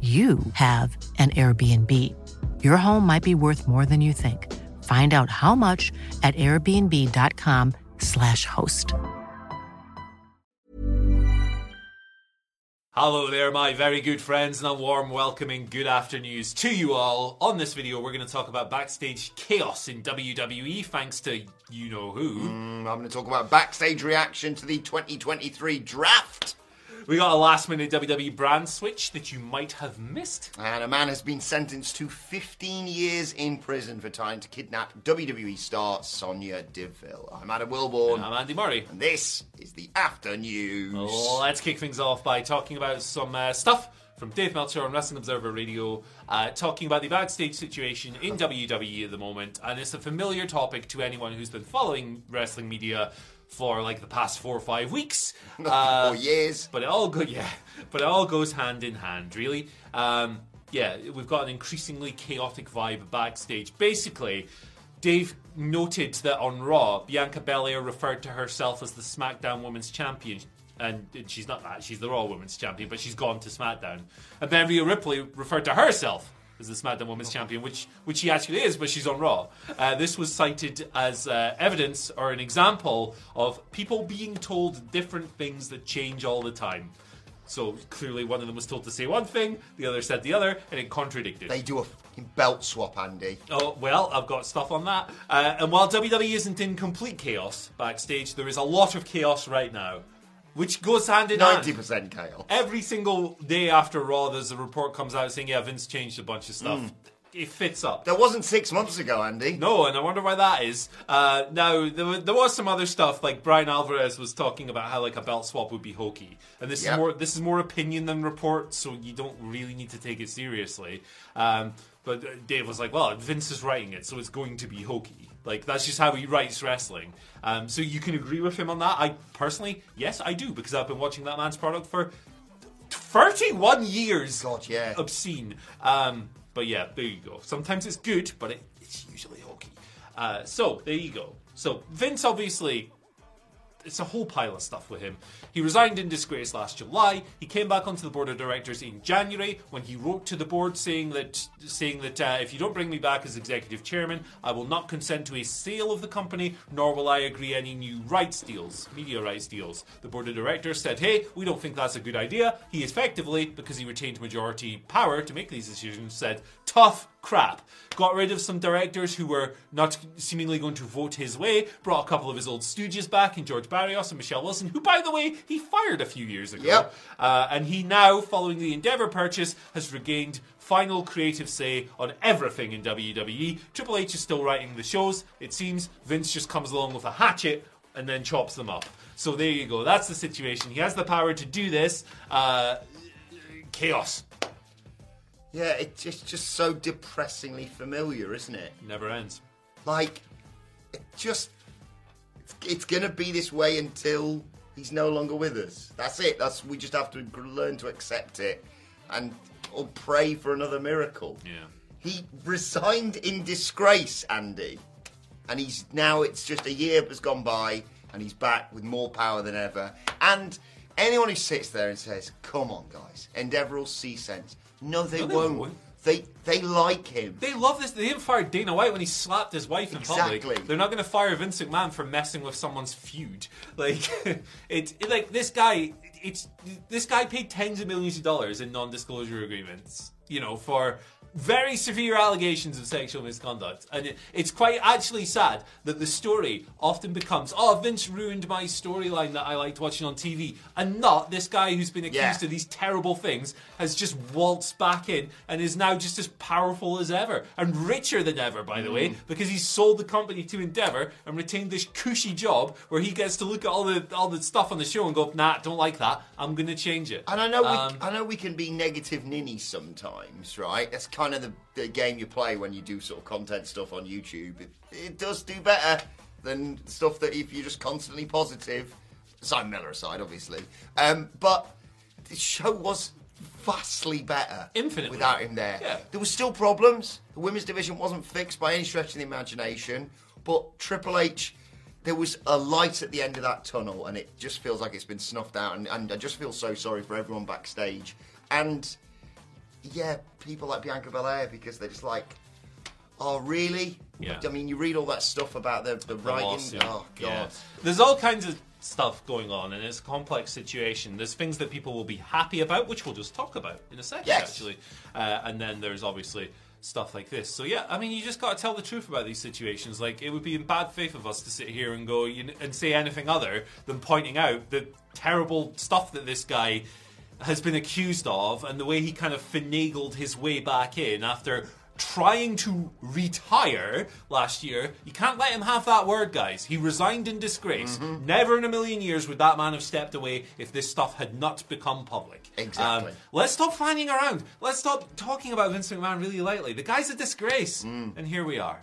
you have an Airbnb. Your home might be worth more than you think. Find out how much at airbnb.com/slash host. Hello there, my very good friends, and a warm welcoming good afternoons to you all. On this video, we're going to talk about backstage chaos in WWE, thanks to you know who. Mm, I'm going to talk about backstage reaction to the 2023 draft. We got a last minute WWE brand switch that you might have missed. And a man has been sentenced to 15 years in prison for trying to kidnap WWE star Sonya Deville. I'm Adam Wilbourn. And I'm Andy Murray. And this is the After News. Let's kick things off by talking about some uh, stuff from Dave Meltzer on Wrestling Observer Radio, uh, talking about the backstage situation in WWE at the moment. And it's a familiar topic to anyone who's been following wrestling media for like the past four or five weeks, uh, or years. But it all go yeah, but it all goes hand in hand, really. Um, yeah, we've got an increasingly chaotic vibe backstage. Basically, Dave noted that on Raw, Bianca Belair referred to herself as the SmackDown Women's Champion. And she's not that, she's the Raw Women's Champion, but she's gone to SmackDown. And then Rhea Ripley referred to herself as the SmackDown Women's Champion, which which she actually is, but she's on Raw. Uh, this was cited as uh, evidence or an example of people being told different things that change all the time. So clearly, one of them was told to say one thing, the other said the other, and it contradicted. They do a belt swap, Andy. Oh well, I've got stuff on that. Uh, and while WWE isn't in complete chaos backstage, there is a lot of chaos right now which goes hand in 90% hand. 90% chaos. Every single day after Raw, there's a report comes out saying, yeah, Vince changed a bunch of stuff. Mm. It fits up. That wasn't six months ago, Andy. No, and I wonder why that is. Uh, now, there, there, was some other stuff, like Bryan Alvarez was talking about how like a belt swap would be hokey, and this yep. is more this is more opinion than report, so you don't really need to take it seriously. Um, but uh, Dave was like, "Well, Vince is writing it, so it's going to be hokey." Like that's just how he writes wrestling. Um, so you can agree with him on that. I personally, yes, I do because I've been watching that man's product for 31 years. God, yeah, obscene. Um, but yeah, there you go. Sometimes it's good, but it, it's usually hokey. Uh, so there you go. So Vince obviously it's a whole pile of stuff with him. He resigned in disgrace last July. He came back onto the board of directors in January when he wrote to the board saying that saying that uh, if you don't bring me back as executive chairman, I will not consent to a sale of the company, nor will I agree any new rights deals, media rights deals. The board of directors said, "Hey, we don't think that's a good idea." He effectively, because he retained majority power to make these decisions, said, "Tough crap. Got rid of some directors who were not seemingly going to vote his way. Brought a couple of his old stooges back in George Barrios and Michelle Wilson, who, by the way, he fired a few years ago. Yep. Uh, and he now, following the Endeavor purchase, has regained final creative say on everything in WWE. Triple H is still writing the shows. It seems Vince just comes along with a hatchet and then chops them up. So there you go. That's the situation. He has the power to do this. Uh, chaos. Yeah, it's just, just so depressingly familiar, isn't it? Never ends. Like, it just. It's, it's going to be this way until he's no longer with us. That's it. That's We just have to learn to accept it and or pray for another miracle. Yeah. He resigned in disgrace, Andy. And he's now, it's just a year has gone by and he's back with more power than ever. And anyone who sits there and says, come on, guys, Endeavor will see sense no, they, no, they won't. won't. They they like him. They love this. They didn't fire Dana White when he slapped his wife in Exactly. public. They're not going to fire Vince McMahon for messing with someone's feud. Like it, it- like this guy. It's this guy paid tens of millions of dollars in non-disclosure agreements. You know for. Very severe allegations of sexual misconduct, and it, it's quite actually sad that the story often becomes, "Oh, Vince ruined my storyline that I liked watching on TV," and not this guy who's been accused Yeah. of these terrible things has just waltzed back in and is now just as powerful as ever and richer than ever, by the Mm. way, because he's sold the company to Endeavor and retained this cushy job where he gets to look at all the all the stuff on the show and go, "Nah, don't like that. I'm going to change it." And I know Um, we, I know we can be negative ninnies sometimes, right? That's kind of the, the game you play when you do sort of content stuff on YouTube. It, it does do better than stuff that if you're just constantly positive. Simon Miller aside, obviously, um, but the show was vastly better Infinitely. without him there. Yeah. There were still problems. The women's division wasn't fixed by any stretch of the imagination, but Triple H. There was a light at the end of that tunnel, and it just feels like it's been snuffed out. And, and I just feel so sorry for everyone backstage. And yeah, people like Bianca Belair because they're just like, oh, really? Yeah. I mean, you read all that stuff about the, the, the writing. lawsuit. Oh, God. Yeah. There's all kinds of stuff going on, and it's a complex situation. There's things that people will be happy about, which we'll just talk about in a second, Yes. actually. Uh, and then there's obviously stuff like this. So yeah, I mean, you just got to tell the truth about these situations. Like it would be in bad faith of us to sit here and go you kn- and say anything other than pointing out the terrible stuff that this guy has been accused of, and the way he kind of finagled his way back in after trying to retire last year. You can't let him have that word, guys. He resigned in disgrace. Mm-hmm. Never in a million years would that man have stepped away if this stuff had not become public. Um, Exactly. let's stop fanning around. Let's stop talking about Vince McMahon really lightly. The guy's a disgrace. Mm. And here we are.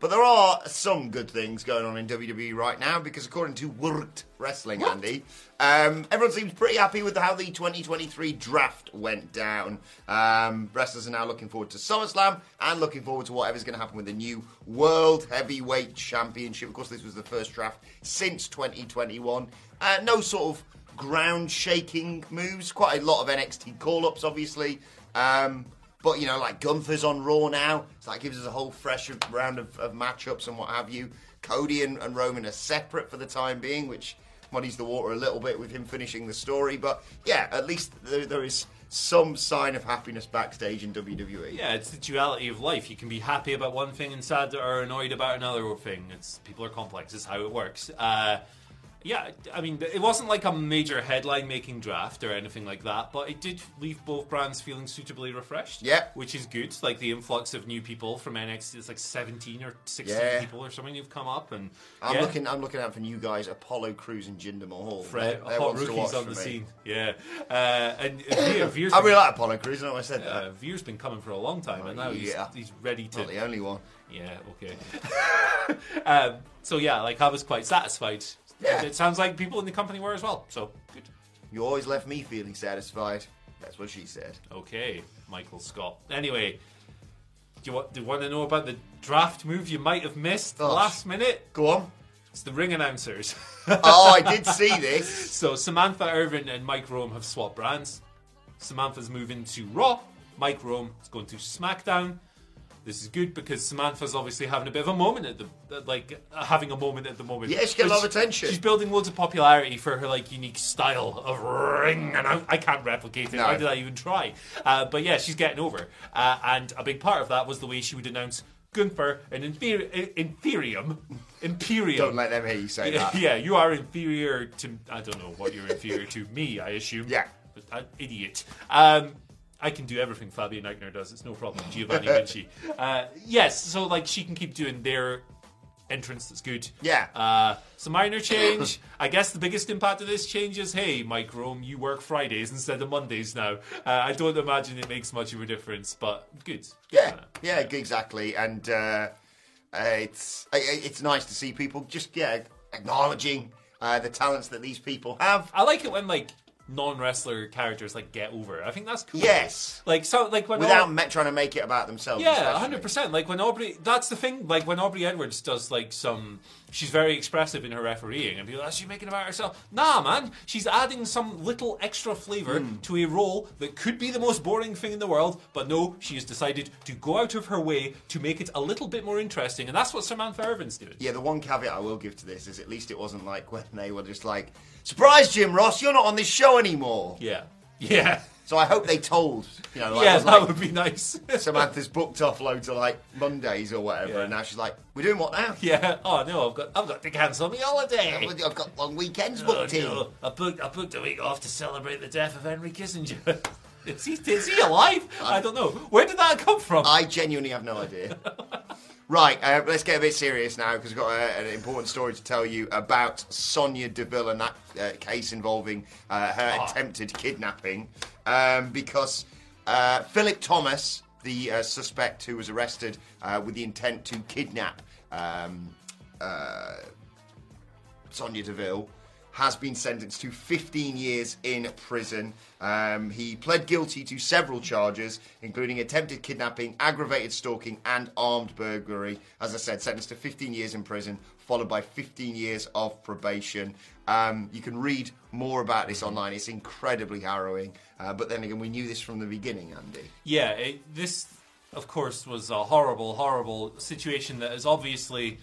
But there are some good things going on in WWE right now because, according to Worked Wrestling, Andy, um, everyone seems pretty happy with how the 2023 draft went down. Um, wrestlers are now looking forward to SummerSlam and looking forward to whatever's going to happen with the new World Heavyweight Championship. Of course, this was the first draft since 2021. Uh, no sort of ground shaking moves. Quite a lot of NXT call ups, obviously. Um, but you know, like Gunther's on Raw now, so that gives us a whole fresh round of, of matchups and what have you. Cody and, and Roman are separate for the time being, which muddies the water a little bit with him finishing the story. But yeah, at least there, there is some sign of happiness backstage in WWE. Yeah, it's the duality of life. You can be happy about one thing and sad or annoyed about another thing. It's people are complex. It's how it works. Uh, yeah, I mean, it wasn't like a major headline-making draft or anything like that, but it did leave both brands feeling suitably refreshed. Yeah. which is good. Like the influx of new people from NXT, it's like seventeen or sixteen Yeah. people or something who've come up, and I'm yeah. looking. I'm looking out for new guys: Apollo Crews and Jinder Mahal. Fred, They're- hot rookies on the me. scene. Yeah, uh, and Veer, Veer's I been- really like Apollo Crews. I know I said that. uh, Veer's been coming for a long time, and now he's, he's ready to Not the only one. Yeah, okay. um, so yeah, like I was quite satisfied. Yeah. It sounds like people in the company were as well. So good. You always left me feeling satisfied. That's what she said. Okay, Michael Scott. Anyway, do you want, do you want to know about the draft move you might have missed Oh. last minute? Go on. It's the ring announcers. Oh, I did see this. so Samantha Irvin and Mike Rome have swapped brands. Samantha's moving to Raw. Mike Rome is going to SmackDown. This is good because Samantha's obviously having a bit of a moment at the uh, like uh, having a moment at the moment. Yeah, she get a lot of attention. She's building loads of popularity for her like unique style of ring, and I, I can't replicate it. No. Why did I even try? Uh, but yeah, she's getting over, uh, and a big part of that was the way she would announce Gunther and inferi- Imperium, Imperium. Don't let them hear you say Yeah, that. yeah, you are inferior to. I don't know what you're inferior to. Me, I assume. Yeah. But an idiot. Um, I can do everything Fabian Aichner does. It's no problem. Giovanni Vinci. Uh, yes, so like she can keep doing their entrance. That's good. Yeah. Uh, some minor change. I guess the biggest impact of this change is, hey, Mike Rome, you work Fridays instead of Mondays now. Uh, I don't imagine it makes much of a difference, but good. Good Yeah, her. yeah, exactly. And uh, uh, it's it's nice to see people just yeah acknowledging uh, the talents that these people have. I like it when like non-wrestler characters like get over. I think that's cool. Yes. Like so, like when Without Au- me- trying to make it about themselves. yeah, hundred percent. Like when Aubrey, that's the thing. Like when Aubrey Edwards does like some, she's very expressive in her refereeing, and people, are she making about herself? Nah, man, she's adding some little extra flavor Hmm. to a role that could be the most boring thing in the world, but no, she has decided to go out of her way to make it a little bit more interesting, and that's what Samantha Irvin's doing. Yeah, the one caveat I will give to this is at least it wasn't like when they were just like, "Surprise, Jim Ross, you're not on this show anymore." Yeah, yeah, So I hope they told, you know, like, yeah. That like, would be nice. Samantha's booked off loads of like Mondays or whatever, Yeah. and now she's like, "We're doing what now?" yeah. Oh no, I've got, I've got to cancel my holiday. I've got long weekends Oh, booked in. no. I booked I booked a week off to celebrate the death of Henry Kissinger. is he is he alive? I don't know. Where did that come from? I genuinely have no idea. right, uh, let's get a bit serious now because we've got a, an important story to tell you about Sonya Deville and that uh, case involving uh, her Ah. attempted kidnapping. Um, because uh, Philip Thomas, the uh, suspect who was arrested uh, with the intent to kidnap um, uh, Sonya Deville has been sentenced to 15 years in prison. Um, he pled guilty to several charges, including attempted kidnapping, aggravated stalking, and armed burglary. As I said, sentenced to 15 years in prison, followed by 15 years of probation. Um, you can read more about this online. It's incredibly harrowing. Uh, but then again, we knew this from the beginning, Andy. yeah, it, this of course was a horrible, horrible situation that has obviously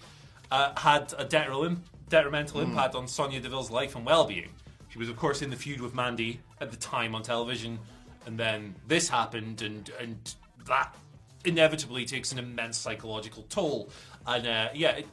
uh, had a detrimental, detrimental impact on Sonya Deville's life and well-being. She was, of course, in the feud with Mandy at the time on television, and then this happened, and and that inevitably takes an immense psychological toll. And uh, yeah, it,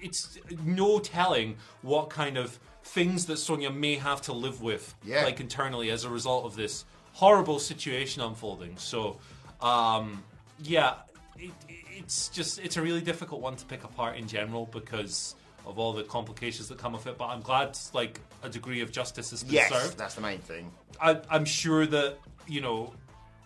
it's no telling what kind of things that Sonya may have to live with, Yeah. like internally, as a result of this horrible situation unfolding. So, um, yeah, it, it's just it's a really difficult one to pick apart in general because of all the complications that come with it. But I'm glad like a degree of justice has been Yes, served. that's the main thing. I, I'm sure that you know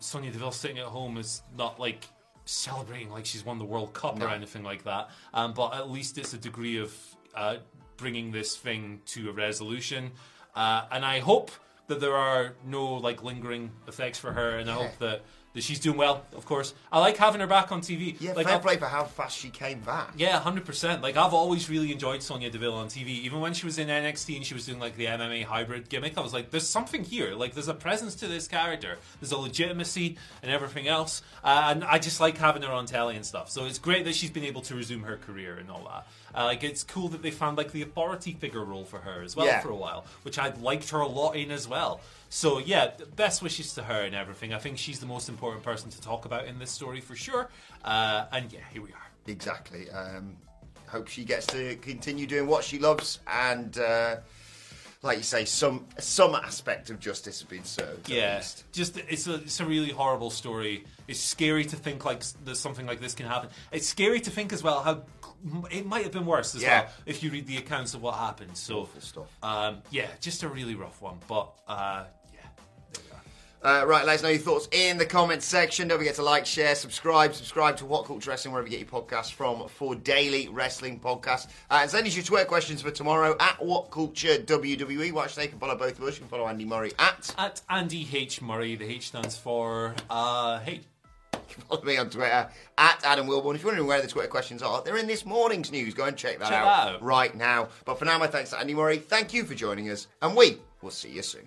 Sonya Deville sitting at home is not like celebrating like she's won the World Cup or anything like that. Um, but at least it's a degree of uh, bringing this thing to a resolution. Uh, and I hope that there are no like lingering effects for her, and I hope that. That she's doing well, of course. I like having her back on TV. Yeah, like fair I've- play for how fast she came back. yeah, hundred percent. Like I've always really enjoyed Sonya Deville on TV. Even when she was in NXT and she was doing like the MMA hybrid gimmick, I was like, "There's something here. Like there's a presence to this character. There's a legitimacy and everything else." Uh, and I just like having her on telly and stuff. So it's great that she's been able to resume her career and all that. Uh, like it's cool that they found like the authority figure role for her as well Yeah. for a while, which I liked her a lot in as well. So yeah, best wishes to her and everything. I think she's the most important person to talk about in this story for sure. Uh, and yeah, here we are. Exactly. Um, hope she gets to continue doing what she loves, and uh, like you say, some some aspect of justice has been served. Yeah, just it's a it's a really horrible story. It's scary to think like s- that something like this can happen. It's scary to think as well how it might have been worse as Yeah. well if you read the accounts of what happened. So Awful stuff. Um, yeah, just a really rough one. But uh, Uh, right, let us know your thoughts in the comments section. Don't forget to like, share, subscribe. Subscribe to WhatCulture Wrestling, wherever you get your podcasts from, for daily wrestling podcasts. Uh, and send us your Twitter questions for tomorrow at WhatCulture WWE. Watch, they can follow both of us. You can follow Andy Murray at. At Andy H Murray, the H stands for uh, hey. Follow me on Twitter at Adam Wilbourn. If you're wondering where the Twitter questions are, they're in this morning's news. Go and check that, Check out, that out. right now. But for now, my thanks to Andy Murray. Thank you for joining us, and we will see you soon.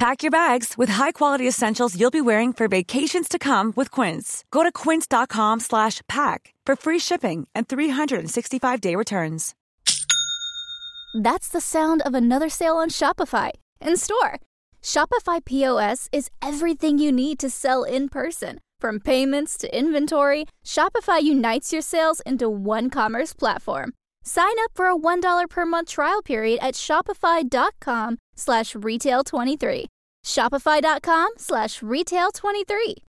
Pack your bags with high-quality essentials you'll be wearing for vacations to come with Quince. Go to quince.com slash pack for free shipping and 365-day returns. That's the sound of another sale on Shopify in store. Shopify POS is everything you need to sell in person. From payments to inventory, Shopify unites your sales into one commerce platform. Sign up for a $1 per month trial period at shopify.com slash retail23. Shopify.com slash retail23.